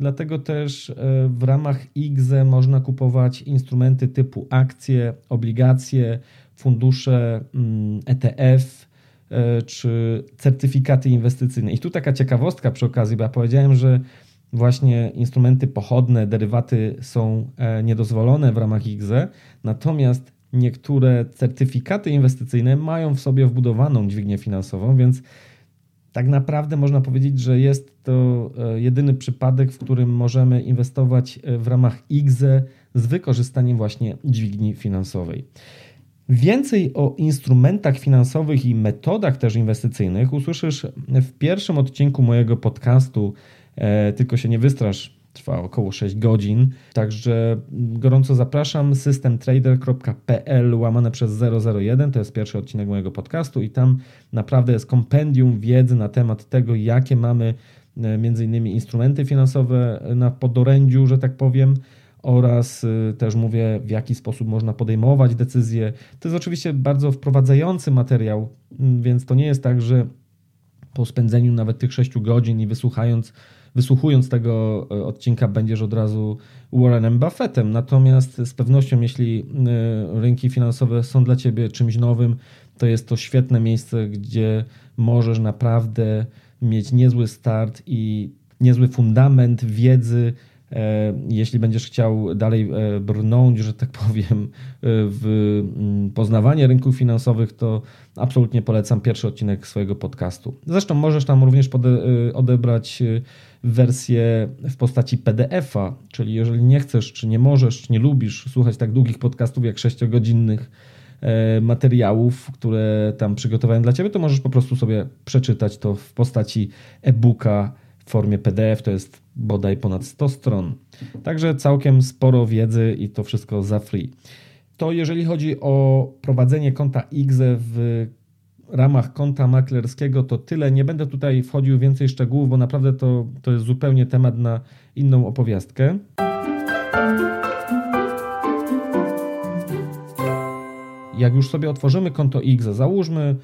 Dlatego też w ramach IGZE można kupować instrumenty typu akcje, obligacje, fundusze mm, ETF czy certyfikaty inwestycyjne. I tu taka ciekawostka przy okazji, bo ja powiedziałem, że właśnie instrumenty pochodne, derywaty są e, niedozwolone w ramach IGZE, natomiast niektóre certyfikaty inwestycyjne mają w sobie wbudowaną dźwignię finansową, więc tak naprawdę można powiedzieć, że jest to e, jedyny przypadek, w którym możemy inwestować e, w ramach IGZE z wykorzystaniem właśnie dźwigni finansowej. Więcej o instrumentach finansowych i metodach też inwestycyjnych usłyszysz w pierwszym odcinku mojego podcastu E, tylko się nie wystrasz, trwa około 6 godzin. Także gorąco zapraszam. systemtrader.pl łamane przez 001, to jest pierwszy odcinek mojego podcastu i tam naprawdę jest kompendium wiedzy na temat tego, jakie mamy e, między innymi instrumenty finansowe na podorędziu, że tak powiem, oraz e, też mówię, w jaki sposób można podejmować decyzje. To jest oczywiście bardzo wprowadzający materiał, więc to nie jest tak, że po spędzeniu nawet tych 6 godzin i wysłuchając wysłuchując tego e, odcinka będziesz od razu Warrenem Buffettem. Natomiast z pewnością, jeśli e, rynki finansowe są dla ciebie czymś nowym, to jest to świetne miejsce, gdzie możesz naprawdę mieć niezły start i niezły fundament wiedzy, jeśli będziesz chciał dalej brnąć, że tak powiem, w mm, poznawanie rynków finansowych, to absolutnie polecam pierwszy odcinek swojego podcastu. Zresztą możesz tam również odebrać wersję w postaci PDF-a, czyli jeżeli nie chcesz, czy nie możesz, czy nie lubisz słuchać tak długich podcastów jak 6-godzinnych e, materiałów, które tam przygotowałem dla Ciebie, to możesz po prostu sobie przeczytać to w postaci e-booka w formie PDF, to jest bodaj ponad 100 stron. Także całkiem sporo wiedzy i to wszystko za free. To jeżeli chodzi o prowadzenie konta IGZE w ramach konta maklerskiego to tyle. Nie będę tutaj wchodził więcej szczegółów, bo naprawdę to, to jest zupełnie temat na inną opowiastkę. Jak już sobie otworzymy konto X, załóżmy,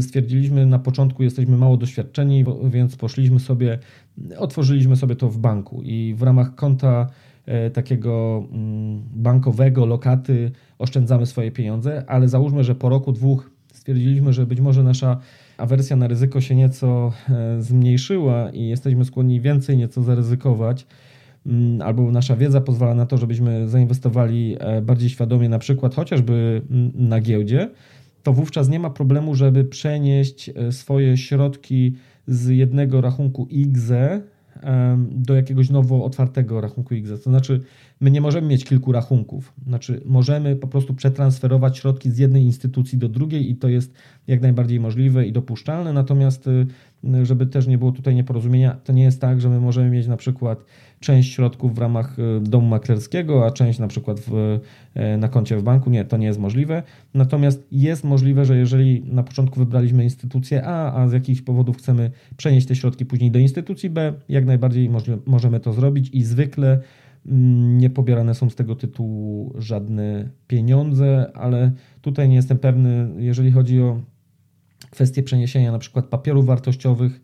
stwierdziliśmy na początku, jesteśmy mało doświadczeni, więc poszliśmy sobie, otworzyliśmy sobie to w banku i w ramach konta e, takiego mm, bankowego, lokaty oszczędzamy swoje pieniądze, ale załóżmy, że po roku, dwóch stwierdziliśmy, że być może nasza awersja na ryzyko się nieco e, zmniejszyła i jesteśmy skłonni więcej nieco zaryzykować, mm, albo nasza wiedza pozwala na to, żebyśmy zainwestowali e, bardziej świadomie, na przykład chociażby mm, na giełdzie, to wówczas nie ma problemu, żeby przenieść e, swoje środki z jednego rachunku IGZE do jakiegoś nowo otwartego rachunku IGZE. To znaczy, my nie możemy mieć kilku rachunków. Znaczy, możemy po prostu przetransferować środki z jednej instytucji do drugiej i to jest jak najbardziej możliwe i dopuszczalne. Natomiast, y, żeby też nie było tutaj nieporozumienia, to nie jest tak, że my możemy mieć na przykład część środków w ramach y, domu maklerskiego, a część na przykład w, y, na koncie w banku. Nie, to nie jest możliwe. Natomiast jest możliwe, że jeżeli na początku wybraliśmy instytucję A, a z jakichś powodów chcemy przenieść te środki później do instytucji B, jak najbardziej możemy to zrobić i zwykle mm, nie pobierane są z tego tytułu żadne pieniądze, ale tutaj nie jestem pewny, jeżeli chodzi o kwestię przeniesienia na przykład papierów wartościowych,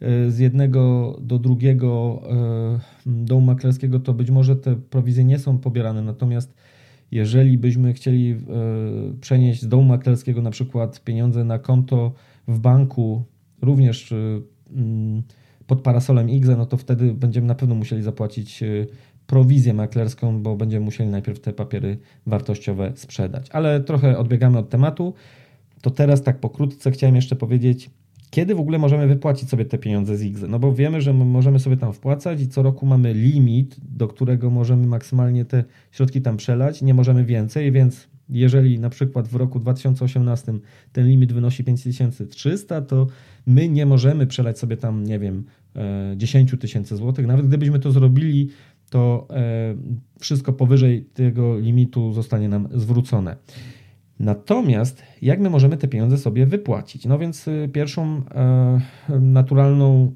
E, z jednego do drugiego e, domu maklerskiego, to być może te prowizje nie są pobierane. Natomiast jeżeli byśmy chcieli e, przenieść z domu maklerskiego na przykład pieniądze na konto w banku, również mm, pod parasolem IGZE, no to wtedy będziemy na pewno musieli zapłacić prowizję maklerską, bo będziemy musieli najpierw te papiery wartościowe sprzedać. Ale trochę odbiegamy od tematu. To teraz tak pokrótce chciałem jeszcze powiedzieć, kiedy w ogóle możemy wypłacić sobie te pieniądze z IGZE? No bo wiemy, że możemy sobie tam wpłacać i co roku mamy limit, do którego możemy maksymalnie te środki tam przelać, nie możemy więcej, więc Jeżeli na przykład w roku 2018 ten limit wynosi 5300, to my nie możemy przelać sobie tam, nie wiem, 10 tysięcy złotych. Nawet gdybyśmy to zrobili, to wszystko powyżej tego limitu zostanie nam zwrócone. Natomiast jak my możemy te pieniądze sobie wypłacić? No więc y, pierwszą e, naturalną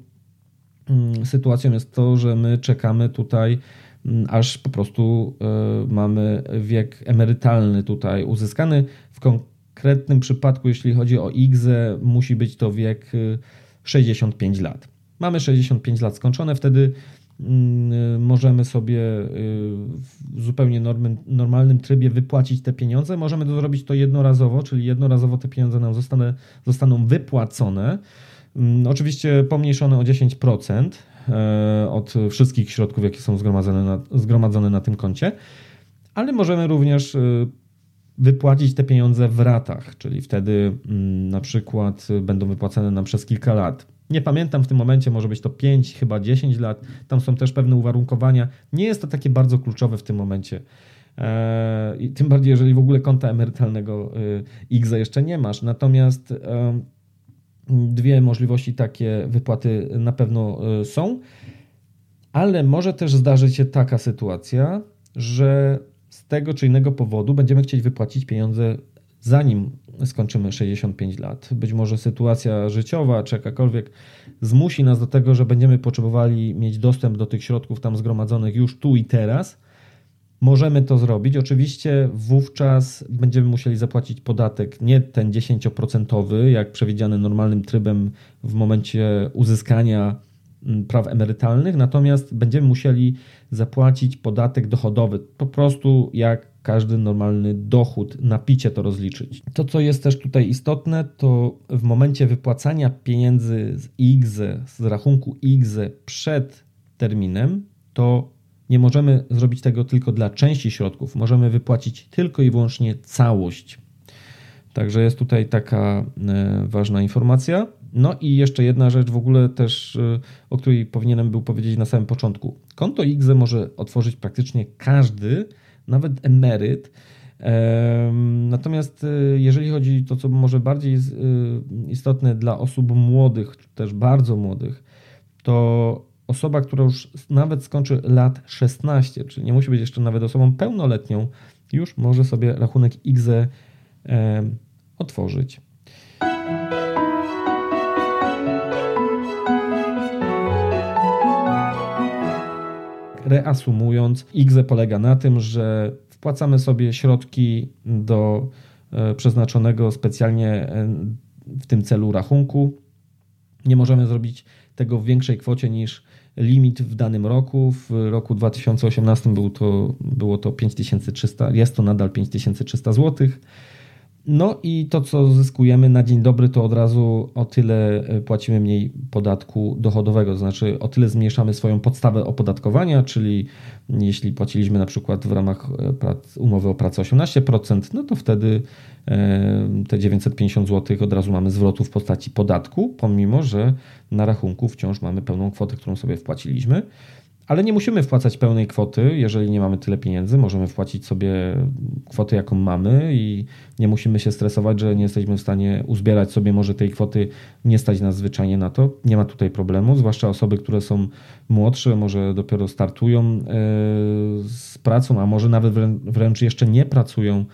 mm, sytuacją jest to, że my czekamy tutaj, mm, aż po prostu e, mamy wiek emerytalny tutaj uzyskany. W konkretnym przypadku, jeśli chodzi o IGZE, musi być to wiek 65 y, lat. Mamy 65 lat skończone, wtedy możemy sobie y, w zupełnie normalnym trybie wypłacić te pieniądze. Możemy to zrobić to jednorazowo, czyli jednorazowo te pieniądze nam zostaną wypłacone. Mm, oczywiście pomniejszone o 10% e, od wszystkich środków, jakie są zgromadzone na, zgromadzone na tym koncie, ale możemy również y, wypłacić te pieniądze w ratach, czyli wtedy mm, na przykład będą wypłacane nam przez kilka lat. Nie pamiętam w tym momencie, może być to 5, chyba 10 lat. Tam są też pewne uwarunkowania. Nie jest to takie bardzo kluczowe w tym momencie. Eee, tym bardziej, jeżeli w ogóle konta emerytalnego X jeszcze nie masz. Natomiast dwie możliwości takie wypłaty na pewno e, są, ale może też zdarzyć się taka sytuacja, że z tego czy innego powodu będziemy chcieć wypłacić pieniądze zanim skończymy 65 lat. Być może sytuacja życiowa czy jakakolwiek zmusi nas do tego, że będziemy potrzebowali mieć dostęp do tych środków tam zgromadzonych już tu i teraz. Możemy to zrobić. Oczywiście wówczas będziemy musieli zapłacić podatek nie ten 10%, jak przewidziany normalnym trybem w momencie uzyskania mm, praw emerytalnych, natomiast będziemy musieli zapłacić podatek dochodowy, po prostu jak każdy normalny dochód, na picie to rozliczyć. To, co jest też tutaj istotne, to w momencie wypłacania pieniędzy z IGZE, z rachunku IGZE przed terminem, to nie możemy zrobić tego tylko dla części środków. Możemy wypłacić tylko i wyłącznie całość. Także jest tutaj taka e, ważna informacja. No i jeszcze jedna rzecz w ogóle też, e, o której powinienem był powiedzieć na samym początku. Konto IGZE może otworzyć praktycznie każdy, nawet emeryt. Natomiast e, jeżeli chodzi o to, co może bardziej e, istotne dla osób młodych, też bardzo młodych, to osoba, która już nawet skończy lat 16, czyli nie musi być jeszcze nawet osobą pełnoletnią, już może sobie rachunek IGZE otworzyć. Reasumując, IGZE polega na tym, że wpłacamy sobie środki do e, przeznaczonego specjalnie e, w tym celu rachunku. Nie możemy zrobić tego w większej kwocie niż limit w danym roku. W roku 2018 był to, było to 5300, jest to nadal 5300 złotych. No i to, co zyskujemy na dzień dobry, to od razu o tyle e, płacimy mniej podatku dochodowego, to znaczy o tyle zmniejszamy swoją podstawę opodatkowania, czyli jeśli płaciliśmy na przykład w ramach e, umowy o pracę 18%, no to wtedy e, te 950 zł od razu mamy zwrotu w postaci podatku, pomimo że na rachunku wciąż mamy pełną kwotę, którą sobie wpłaciliśmy. Ale nie musimy wpłacać pełnej kwoty, jeżeli nie mamy tyle pieniędzy. Możemy wpłacić sobie kwotę, jaką mamy i nie musimy się stresować, że nie jesteśmy w stanie uzbierać sobie może tej kwoty, nie stać nas zwyczajnie na to. Nie ma tutaj problemu, zwłaszcza osoby, które są młodsze, może dopiero startują e, z pracą, a może nawet wręcz jeszcze nie pracują.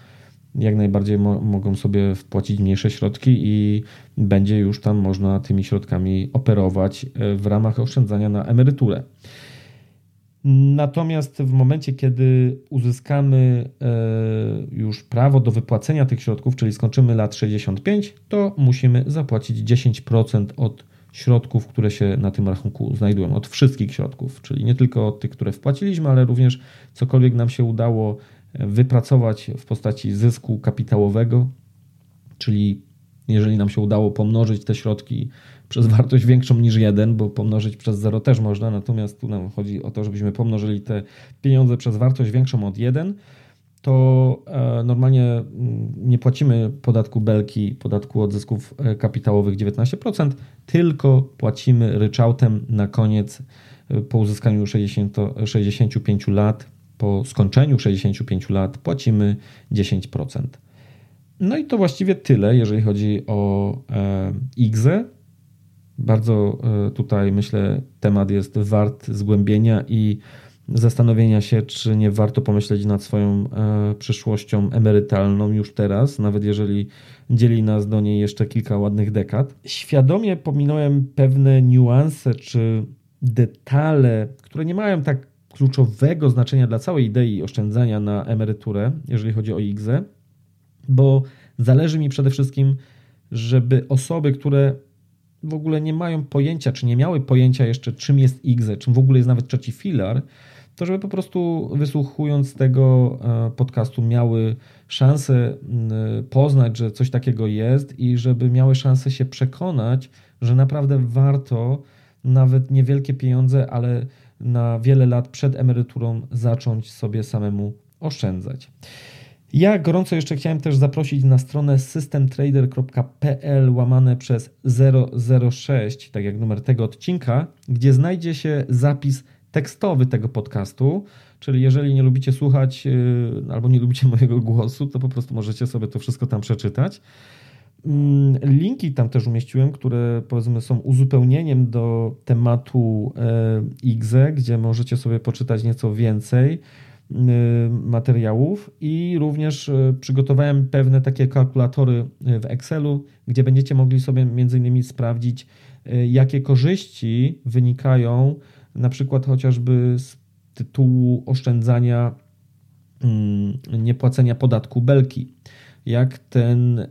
Jak najbardziej mo mogą sobie wpłacić mniejsze środki i będzie już tam można tymi środkami operować e, w ramach oszczędzania na emeryturę. Natomiast w momencie, kiedy uzyskamy e, już prawo do wypłacenia tych środków, czyli skończymy lat 65, to musimy zapłacić 10% od środków, które się na tym rachunku znajdują, od wszystkich środków, czyli nie tylko od tych, które wpłaciliśmy, ale również cokolwiek nam się udało wypracować w postaci zysku kapitałowego, czyli jeżeli nam się udało pomnożyć te środki przez wartość większą niż jeden, bo pomnożyć przez 0 też można, natomiast tu nam chodzi o to, żebyśmy pomnożyli te pieniądze przez wartość większą od 1, to e, normalnie mm, nie płacimy podatku belki, podatku od zysków e, kapitałowych 19%, tylko płacimy ryczałtem na koniec e, po uzyskaniu 60, 65 lat po skończeniu 65 lat płacimy 10%. No i to właściwie tyle, jeżeli chodzi o e, IGZE. Bardzo e, tutaj myślę, temat jest wart zgłębienia i zastanowienia się, czy nie warto pomyśleć nad swoją e, przyszłością emerytalną już teraz, nawet jeżeli dzieli nas do niej jeszcze kilka ładnych dekad. Świadomie pominąłem pewne niuanse czy detale, które nie mają tak kluczowego znaczenia dla całej idei oszczędzania na emeryturę, jeżeli chodzi o IGZE, bo zależy mi przede wszystkim, żeby osoby, które w ogóle nie mają pojęcia, czy nie miały pojęcia jeszcze, czym jest IGZE, czym w ogóle jest nawet trzeci filar, to żeby po prostu wysłuchując tego e, podcastu miały szansę poznać, że coś takiego jest i żeby miały szansę się przekonać, że naprawdę warto nawet niewielkie pieniądze, ale na wiele lat przed emeryturą zacząć sobie samemu oszczędzać. Ja gorąco jeszcze chciałem też zaprosić na stronę systemtrader.pl łamane przez 006, tak jak numer tego odcinka, gdzie znajdzie się zapis tekstowy tego podcastu, czyli jeżeli nie lubicie słuchać yy, albo nie lubicie mojego głosu, to po prostu możecie sobie to wszystko tam przeczytać. Mm, linki tam też umieściłem, które powiedzmy są uzupełnieniem do tematu IGZE, gdzie możecie sobie poczytać nieco więcej materiałów i również y, przygotowałem pewne takie kalkulatory w Excelu, gdzie będziecie mogli sobie między innymi sprawdzić, y, jakie korzyści wynikają na przykład chociażby z tytułu oszczędzania, mm, niepłacenia podatku belki. Jak ten,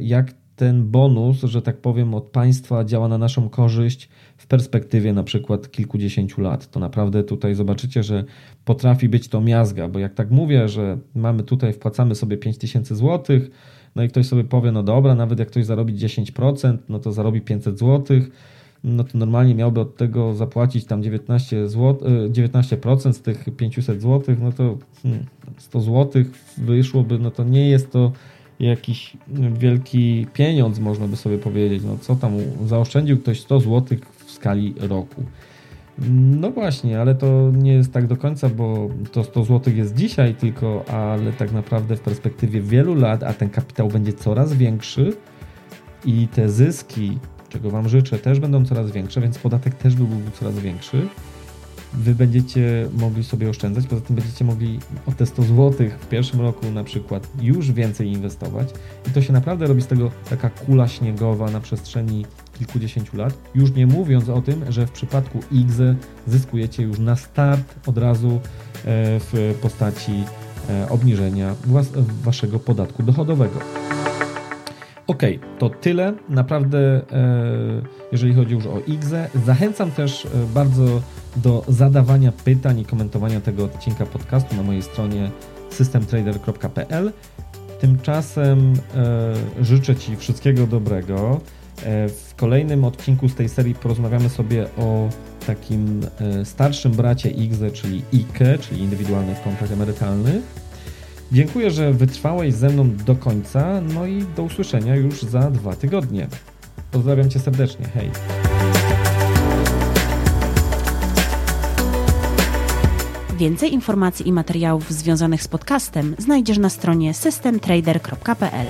jak ten bonus, że tak powiem, od państwa działa na naszą korzyść perspektywie na przykład kilkudziesięciu lat. To naprawdę tutaj zobaczycie, że potrafi być to miazga, bo jak tak mówię, że mamy tutaj, wpłacamy sobie 5000 złotych, no i ktoś sobie powie, no dobra, nawet jak ktoś zarobi 10%, no to zarobi 500 złotych, no to normalnie miałby od tego zapłacić tam 19 zł, 19% z tych 500 zł, no to 100 hmm, zł wyszłoby, no to nie jest to jakiś wielki pieniądz, można by sobie powiedzieć. No co tam, zaoszczędził ktoś 100 zł skali roku. No właśnie, ale to nie jest tak do końca, bo to 100 zł jest dzisiaj tylko, ale tak naprawdę w perspektywie wielu lat, a ten kapitał będzie coraz większy i te zyski czego Wam życzę, też będą coraz większe, więc podatek też byłby coraz większy. Wy będziecie mogli sobie oszczędzać, poza tym będziecie mogli o te 100 zł w pierwszym roku na przykład już więcej inwestować i to się naprawdę robi z tego taka kula śniegowa na przestrzeni kilkudziesięciu lat, już nie mówiąc o tym, że w przypadku IGZE zyskujecie już na start od razu e, w postaci e, obniżenia waszego podatku dochodowego. Ok, to tyle. Naprawdę, e, jeżeli chodzi już o IGZE, zachęcam też bardzo do zadawania pytań i komentowania tego odcinka podcastu na mojej stronie systemtrader.pl. Tymczasem życzę Ci wszystkiego dobrego. Kolejnym odcinku z tej serii porozmawiamy sobie o takim starszym bracie IGZE, czyli IKE, czyli indywidualnych kontach emerytalnych. Dziękuję, że wytrwałeś ze mną do końca, no i do usłyszenia już za dwa tygodnie. Pozdrawiam Cię serdecznie, hej! Więcej informacji i materiałów związanych z podcastem znajdziesz na stronie systemtrader.pl.